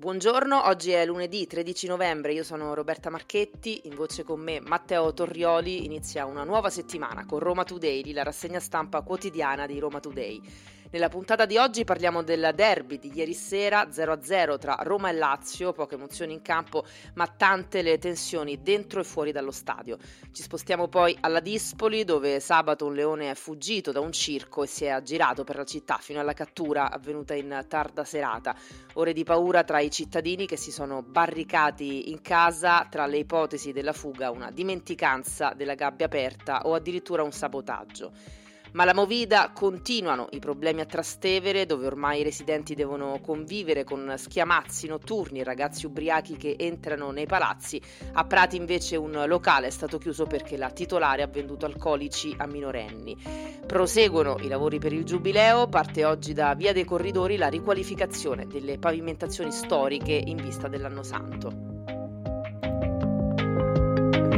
Buongiorno, oggi è lunedì 13 novembre, io sono Roberta Marchetti, in voce con me Matteo Torrioli, inizia una nuova settimana con Roma Today, la rassegna stampa quotidiana di Roma Today. Nella puntata di oggi parliamo del derby di ieri sera 0-0 tra Roma e Lazio, poche emozioni in campo, ma tante le tensioni dentro e fuori dallo stadio. Ci spostiamo poi alla Dispoli, dove sabato un leone è fuggito da un circo e si è aggirato per la città fino alla cattura avvenuta in tarda serata. Ore di paura tra i cittadini che si sono barricati in casa tra le ipotesi della fuga, una dimenticanza della gabbia aperta o addirittura un sabotaggio. Ma la Movida continuano i problemi a Trastevere, dove ormai i residenti devono convivere con schiamazzi notturni, ragazzi ubriachi che entrano nei palazzi. A Prati invece un locale è stato chiuso perché la titolare ha venduto alcolici a minorenni. Proseguono i lavori per il Giubileo, parte oggi da Via dei Corridori la riqualificazione delle pavimentazioni storiche in vista dell'anno santo.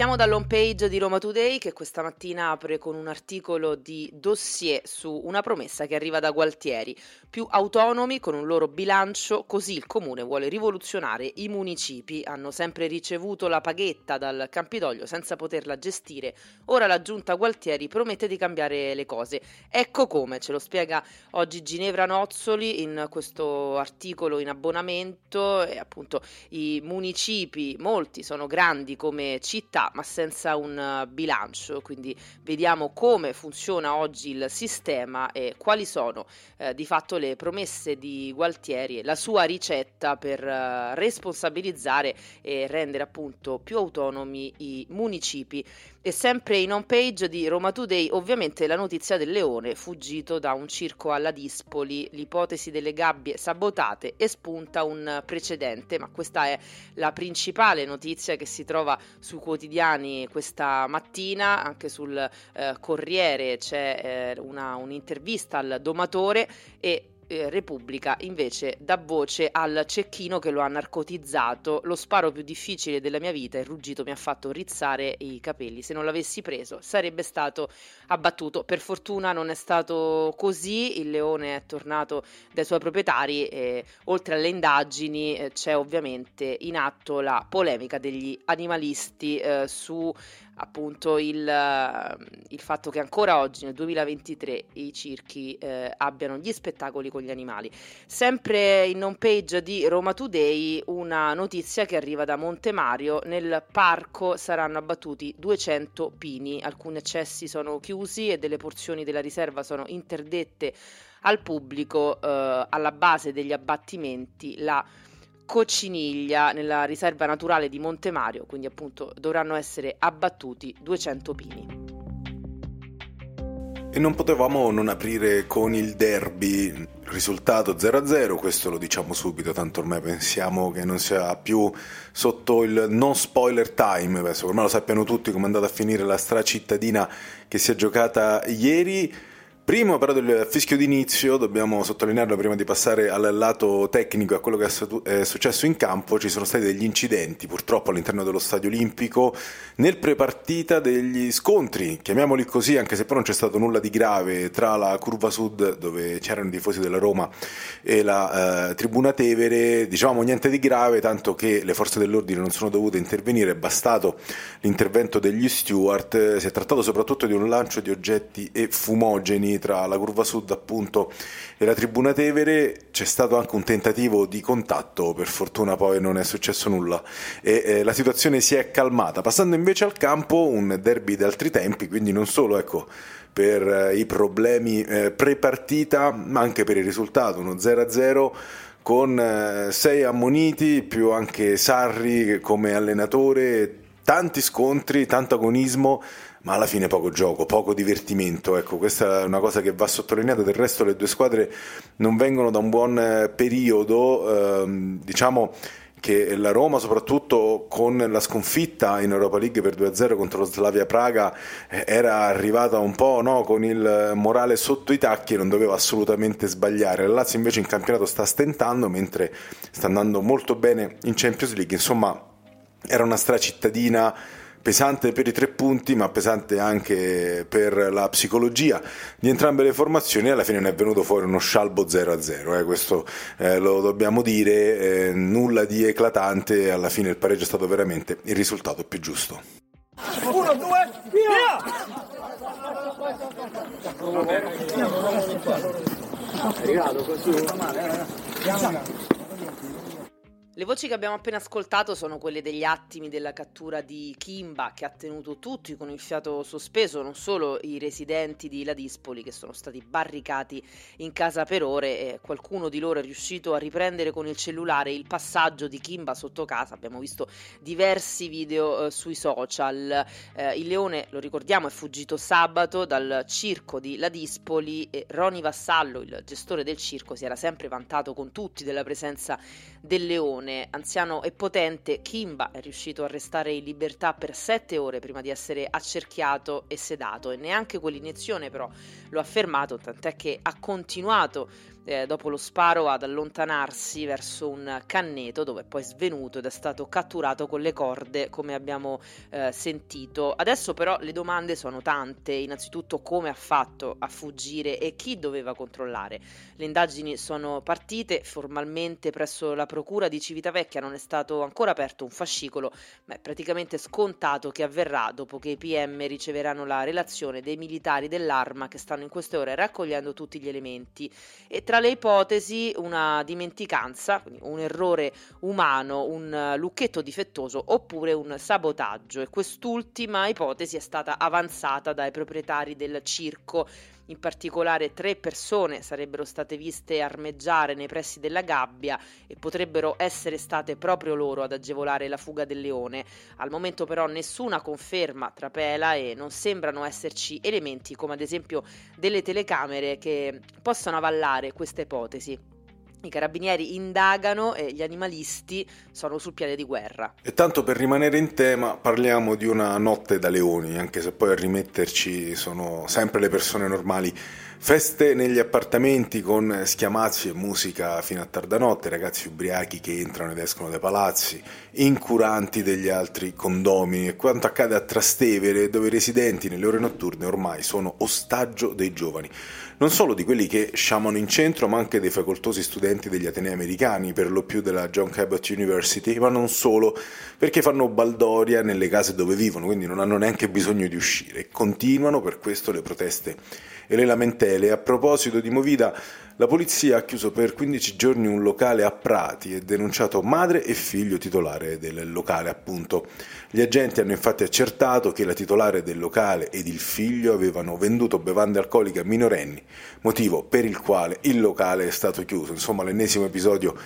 Partiamo dall'home page di Roma Today che questa mattina apre con un articolo di dossier su una promessa che arriva da Gualtieri. Più autonomi con un loro bilancio, così il comune vuole rivoluzionare i municipi. Hanno sempre ricevuto la paghetta dal Campidoglio senza poterla gestire. Ora la giunta Gualtieri promette di cambiare le cose. Ecco come, ce lo spiega oggi Ginevra Nozzoli in questo articolo in abbonamento. E appunto i municipi, molti sono grandi come città ma senza un eh, bilancio, quindi vediamo come funziona oggi il sistema e quali sono eh, di fatto le promesse di Gualtieri e la sua ricetta per eh, responsabilizzare e rendere appunto più autonomi i municipi e sempre in home page di Roma Today, ovviamente la notizia del leone fuggito da un circo alla Dispoli, l'ipotesi delle gabbie sabotate e spunta un precedente, ma questa è la principale notizia che si trova sui quotidiani questa mattina, anche sul eh, Corriere c'è eh, una, un'intervista al domatore e eh, Repubblica invece dà voce al cecchino che lo ha narcotizzato. Lo sparo più difficile della mia vita, il ruggito mi ha fatto rizzare i capelli. Se non l'avessi preso sarebbe stato abbattuto. Per fortuna non è stato così, il leone è tornato dai suoi proprietari e oltre alle indagini eh, c'è ovviamente in atto la polemica degli animalisti eh, su appunto il, il, fatto che ancora oggi nel 2023 i circhi eh, abbiano gli spettacoli con gli animali. Sempre in home page di Roma Today una notizia che arriva da Montemario, nel parco saranno abbattuti 200 pini, alcuni accessi sono chiusi e delle porzioni della riserva sono interdette al pubblico eh, alla base degli abbattimenti la cocciniglia nella riserva naturale di Montemario, quindi appunto dovranno essere abbattuti 200 pini. E non potevamo non aprire con il derby, risultato 0-0, questo lo diciamo subito, tanto ormai pensiamo che non sia più sotto il non spoiler time, Beh, ormai lo sappiano tutti come è andata a finire la stracittadina che si è giocata ieri. Primo però del fischio d'inizio, dobbiamo sottolinearlo prima di passare al lato tecnico, a quello che è successo in campo, ci sono stati degli incidenti purtroppo all'interno dello stadio olimpico. Nel prepartita degli scontri, chiamiamoli così anche se poi non c'è stato nulla di grave tra la curva sud dove c'erano i tifosi della Roma e la eh, tribuna Tevere, diciamo niente di grave tanto che le forze dell'ordine non sono dovute intervenire, è bastato l'intervento degli steward, si è trattato soprattutto di un lancio di oggetti e fumogeni tra la curva sud appunto e la tribuna Tevere c'è stato anche un tentativo di contatto, per fortuna poi non è successo nulla e eh, la situazione si è calmata. Passando invece al campo, un derby di altri tempi, quindi non solo ecco, per eh, i problemi eh, pre-partita, ma anche per il risultato, uno 0-0 con eh, sei ammoniti più anche Sarri come allenatore, tanti scontri, tanto agonismo ma alla fine poco gioco, poco divertimento. Ecco, questa è una cosa che va sottolineata. Del resto, le due squadre non vengono da un buon eh, periodo. Ehm, diciamo che la Roma, soprattutto con la sconfitta in Europa League per 2-0 contro lo Slavia Praga, eh, era arrivata un po' no, con il morale sotto i tacchi e non doveva assolutamente sbagliare. La Lazio invece in campionato sta stentando, mentre sta andando molto bene in Champions League. Insomma, era una stracittadina pesante per i tre punti, ma pesante anche per la psicologia di entrambe le formazioni. Alla fine ne è venuto fuori uno scialbo 0-0, eh, questo eh, lo dobbiamo dire, eh, nulla di eclatante, alla fine il pareggio è stato veramente il risultato più giusto. Uno, due, via! È arrivato così, male, eh? Le voci che abbiamo appena ascoltato sono quelle degli attimi della cattura di Kimba che ha tenuto tutti con il fiato sospeso, non solo i residenti di Ladispoli che sono stati barricati in casa per ore e qualcuno di loro è riuscito a riprendere con il cellulare il passaggio di Kimba sotto casa. Abbiamo visto diversi video eh, sui social. Eh, il leone, lo ricordiamo, è fuggito sabato dal circo di Ladispoli e Roni Vassallo, il gestore del circo, si era sempre vantato con tutti della presenza del leone. Anziano e potente, Kimba è riuscito a restare in libertà per sette ore prima di essere accerchiato e sedato. E neanche quell'iniezione però lo ha fermato, tant'è che ha continuato eh, dopo lo sparo ad allontanarsi verso un canneto dove è poi svenuto ed è stato catturato con le corde come abbiamo eh, sentito. Adesso però le domande sono tante, innanzitutto come ha fatto a fuggire e chi doveva controllare. Le indagini sono partite formalmente presso la procura di Civitavecchia, non è stato ancora aperto un fascicolo, ma è praticamente scontato che avverrà dopo che i PM riceveranno la relazione dei militari dell'arma che stanno in queste ore raccogliendo tutti gli elementi e tra le ipotesi una dimenticanza, un errore umano, un lucchetto difettoso oppure un sabotaggio. E quest'ultima ipotesi è stata avanzata dai proprietari del circo in particolare tre persone sarebbero state viste armeggiare nei pressi della gabbia e potrebbero essere state proprio loro ad agevolare la fuga del leone. Al momento però nessuna conferma trapela e non sembrano esserci elementi come ad esempio delle telecamere che possano avallare questa ipotesi. I carabinieri indagano e gli animalisti sono sul piede di guerra. E tanto per rimanere in tema, parliamo di una notte da leoni, anche se poi a rimetterci sono sempre le persone normali. Feste negli appartamenti con schiamazzi e musica fino a tarda notte, ragazzi ubriachi che entrano ed escono dai palazzi, incuranti degli altri condomini. E quanto accade a Trastevere dove i residenti nelle ore notturne ormai sono ostaggio dei giovani. Non solo di quelli che sciamano in centro, ma anche dei facoltosi studenti degli Atenei americani, per lo più della John Cabot University, ma non solo, perché fanno baldoria nelle case dove vivono, quindi non hanno neanche bisogno di uscire. Continuano per questo le proteste e le lamentele. A proposito di Movida, la polizia ha chiuso per 15 giorni un locale a Prati e denunciato madre e figlio titolare del locale, appunto. Gli agenti hanno infatti accertato che la titolare del locale ed il figlio avevano venduto bevande alcoliche a minorenni, motivo per il quale il locale è stato chiuso. Insomma, l'ennesimo episodio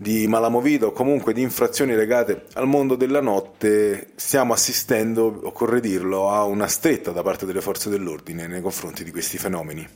di malamovida o comunque di infrazioni legate al mondo della notte, stiamo assistendo, occorre dirlo, a una stretta da parte delle forze dell'ordine nei confronti di questi fenomeni.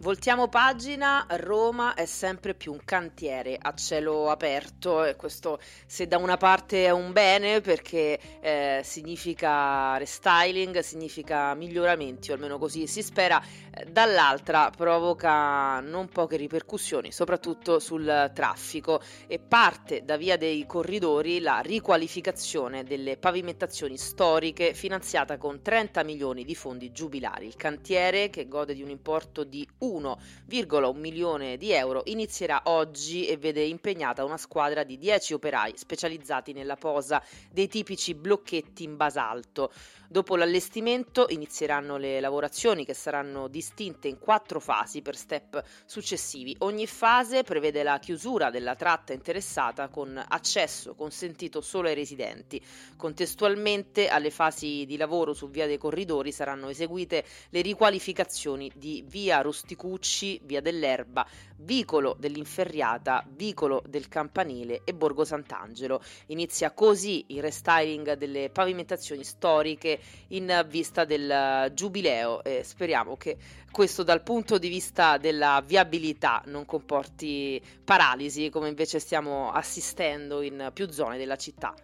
Voltiamo pagina, Roma è sempre più un cantiere a cielo aperto e questo se da una parte è un bene perché eh, significa restyling, significa miglioramenti o almeno così si spera, eh, dall'altra provoca non poche ripercussioni soprattutto sul traffico e parte da via dei corridori la riqualificazione delle pavimentazioni storiche finanziata con 30 milioni di fondi giubilari. Il cantiere che gode di un importo di 1,1 milione di euro inizierà oggi e vede impegnata una squadra di 10 operai specializzati nella posa dei tipici blocchetti in basalto. Dopo l'allestimento inizieranno le lavorazioni che saranno distinte in quattro fasi per step successivi. Ogni fase prevede la chiusura della tratta interessata con accesso consentito solo ai residenti. Contestualmente alle fasi di lavoro su via dei corridori saranno eseguite le riqualificazioni di via Rusticucci, via dell'Erba, vicolo dell'Inferriata, vicolo del Campanile e Borgo Sant'Angelo. Inizia così il restyling delle pavimentazioni storiche in vista del giubileo e speriamo che questo dal punto di vista della viabilità non comporti paralisi come invece stiamo assistendo in più zone della città.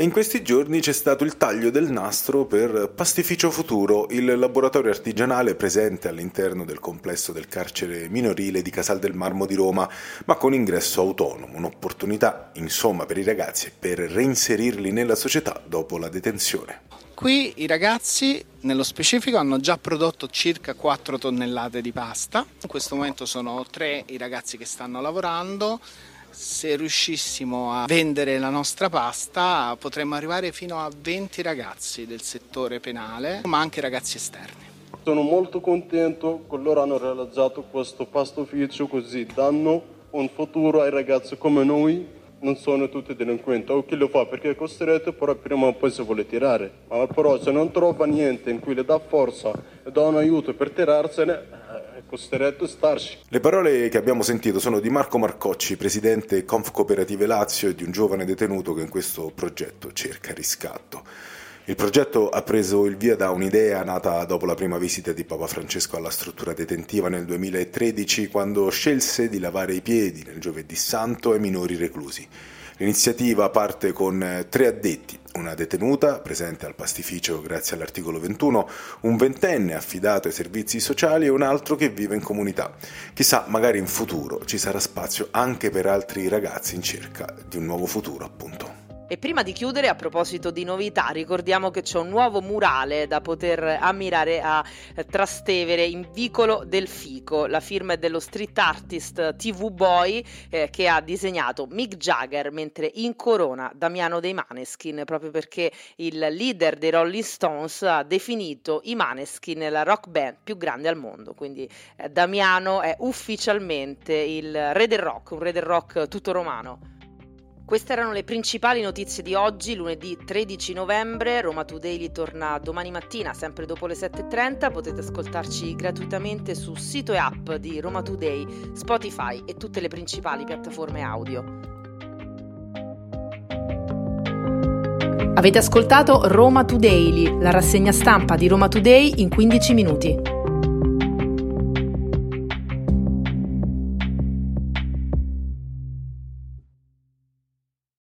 E in questi giorni c'è stato il taglio del nastro per Pastificio Futuro, il laboratorio artigianale presente all'interno del complesso del carcere minorile di Casal del Marmo di Roma, ma con ingresso autonomo, un'opportunità insomma per i ragazzi per reinserirli nella società dopo la detenzione. Qui i ragazzi nello specifico hanno già prodotto circa 4 tonnellate di pasta, in questo momento sono 3 i ragazzi che stanno lavorando, se riuscissimo a vendere la nostra pasta potremmo arrivare fino a 20 ragazzi del settore penale, ma anche ragazzi esterni. Sono molto contento che loro hanno realizzato questo pastoficio così danno un futuro ai ragazzi come noi. Non sono tutti delinquenti. O chi lo fa perché è costretto però prima o poi si vuole tirare. Ma però se non trova niente in cui le dà forza e dà un aiuto per tirarsene costretto a starci. Le parole che abbiamo sentito sono di Marco Marcocci, presidente Conf Cooperative Lazio e di un giovane detenuto che in questo progetto cerca riscatto. Il progetto ha preso il via da un'idea nata dopo la prima visita di Papa Francesco alla struttura detentiva nel 2013, quando scelse di lavare i piedi nel giovedì santo ai minori reclusi. L'iniziativa parte con eh, tre addetti, una detenuta presente al pastificio grazie all'articolo 21, un ventenne affidato ai servizi sociali e un altro che vive in comunità. Chissà, magari in futuro ci sarà spazio anche per altri ragazzi in cerca di un nuovo futuro, appunto. E prima di chiudere, a proposito di novità, ricordiamo che c'è un nuovo murale da poter ammirare a Trastevere in Vicolo del Fico. La firma è dello street artist TV Boy eh, che ha disegnato Mick Jagger mentre in corona Damiano dei Maneskin, proprio perché il leader dei Rolling Stones ha definito i Maneskin la rock band più grande al mondo. Quindi eh, Damiano è ufficialmente il re del rock, un re del rock tutto romano. Queste erano le principali notizie di oggi, lunedì 13 novembre. Roma Today torna domani mattina, sempre dopo le 7.30. Potete ascoltarci gratuitamente sul sito e app di Roma Today, Spotify e tutte le principali piattaforme audio. Avete ascoltato Roma Today, la rassegna stampa di Roma Today in 15 minuti.